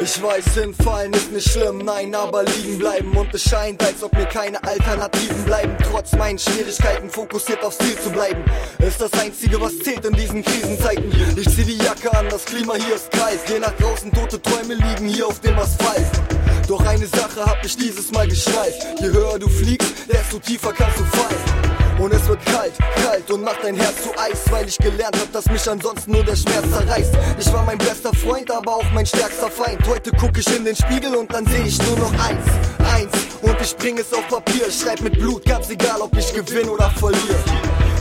Ich weiß, hinfallen ist nicht schlimm, nein, aber liegen bleiben und es scheint, als ob mir keine Alternativen bleiben. Trotz meinen Schwierigkeiten fokussiert aufs Ziel zu bleiben, ist das einzige, was zählt in diesen Krisenzeiten. Ich zieh die Jacke an, das Klima hier ist kalt, geh nach draußen, tote Träume liegen hier auf dem Asphalt. Doch eine Sache hab ich dieses Mal geschnallt, je höher du fliegst, desto tiefer kannst du fallen. Und es wird kalt, kalt und macht dein Herz zu Eis, weil ich gelernt hab, dass mich ansonsten nur der Schmerz zerreißt. Ich war mein bester Freund, aber auch mein stärkster Feind. Heute guck ich in den Spiegel und dann seh ich nur noch eins, eins. Und ich bring es auf Papier, schreib mit Blut, ganz egal, ob ich gewinne oder verliere.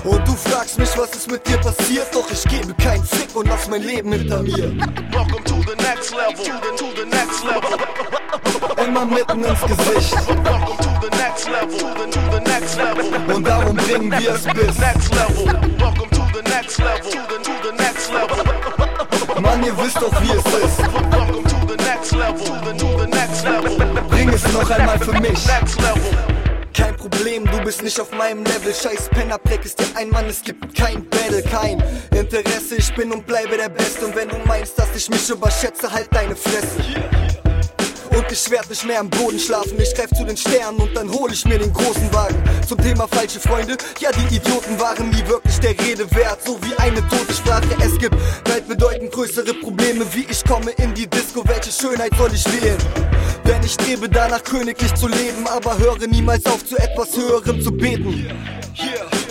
Und du fragst mich, was ist mit dir passiert, doch ich gebe keinen Fick und lass mein Leben hinter mir. Welcome to the next level. To the, to the next level. Immer mitten ins Gesicht. The next level. To the, next level. Und darum bringen wir es bis. Next level. Welcome to the next level. To the, to the next level. Mann, ihr wisst doch, wie es ist. Welcome to the next level. To the, to the next level. Bring es noch einmal für mich. Next level. Kein Problem, du bist nicht auf meinem Level. Scheiß Penner, Black ist dir ein Mann, es gibt kein Battle, kein Interesse. Ich bin und bleibe der Beste. Und wenn du meinst, dass ich mich überschätze, halt deine Fresse. Und ich werd nicht mehr am Boden schlafen. Ich greif zu den Sternen und dann hol ich mir den großen Wagen. Zum Thema falsche Freunde, ja, die Idioten waren nie wirklich der Rede wert. So wie eine tote Sprache. Es gibt weltbedeutend größere Probleme, wie ich komme in die Disco. Welche Schönheit soll ich wählen? Denn ich strebe danach, königlich zu leben, aber höre niemals auf, zu etwas Höherem zu beten.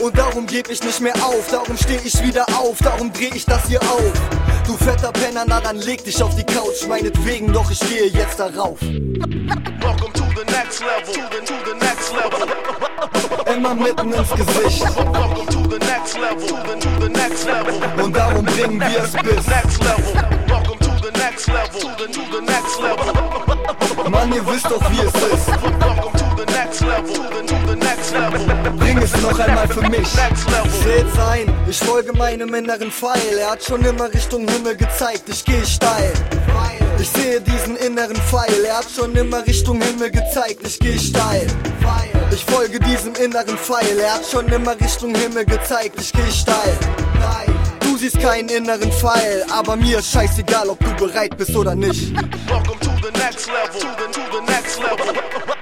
Und darum geb ich nicht mehr auf, darum steh ich wieder auf, darum dreh ich das hier auf. Du fetter Penner, na dann leg dich auf die Couch, meinetwegen, doch ich gehe jetzt darauf. Welcome to the next level. To the, to the next level. Immer mitten ins Gesicht. Welcome to the next level. To the, to the next level. Und darum bringen wir es bis. Next level. Welcome to the next level. To the, to the next level. Mann, ihr wisst doch, wie es ist. Welcome to the next level. To the, to the next level. Es noch einmal für mich. Seht's ein, ich folge meinem inneren Pfeil. Er hat schon immer Richtung Himmel gezeigt, ich geh steil. Ich sehe diesen inneren Pfeil, er hat schon immer Richtung Himmel gezeigt, ich geh steil. Ich folge diesem inneren Pfeil, er hat schon immer Richtung Himmel gezeigt, ich geh steil. Du siehst keinen inneren Pfeil, aber mir ist scheißegal, ob du bereit bist oder nicht. Welcome to the next level. To the, to the next level.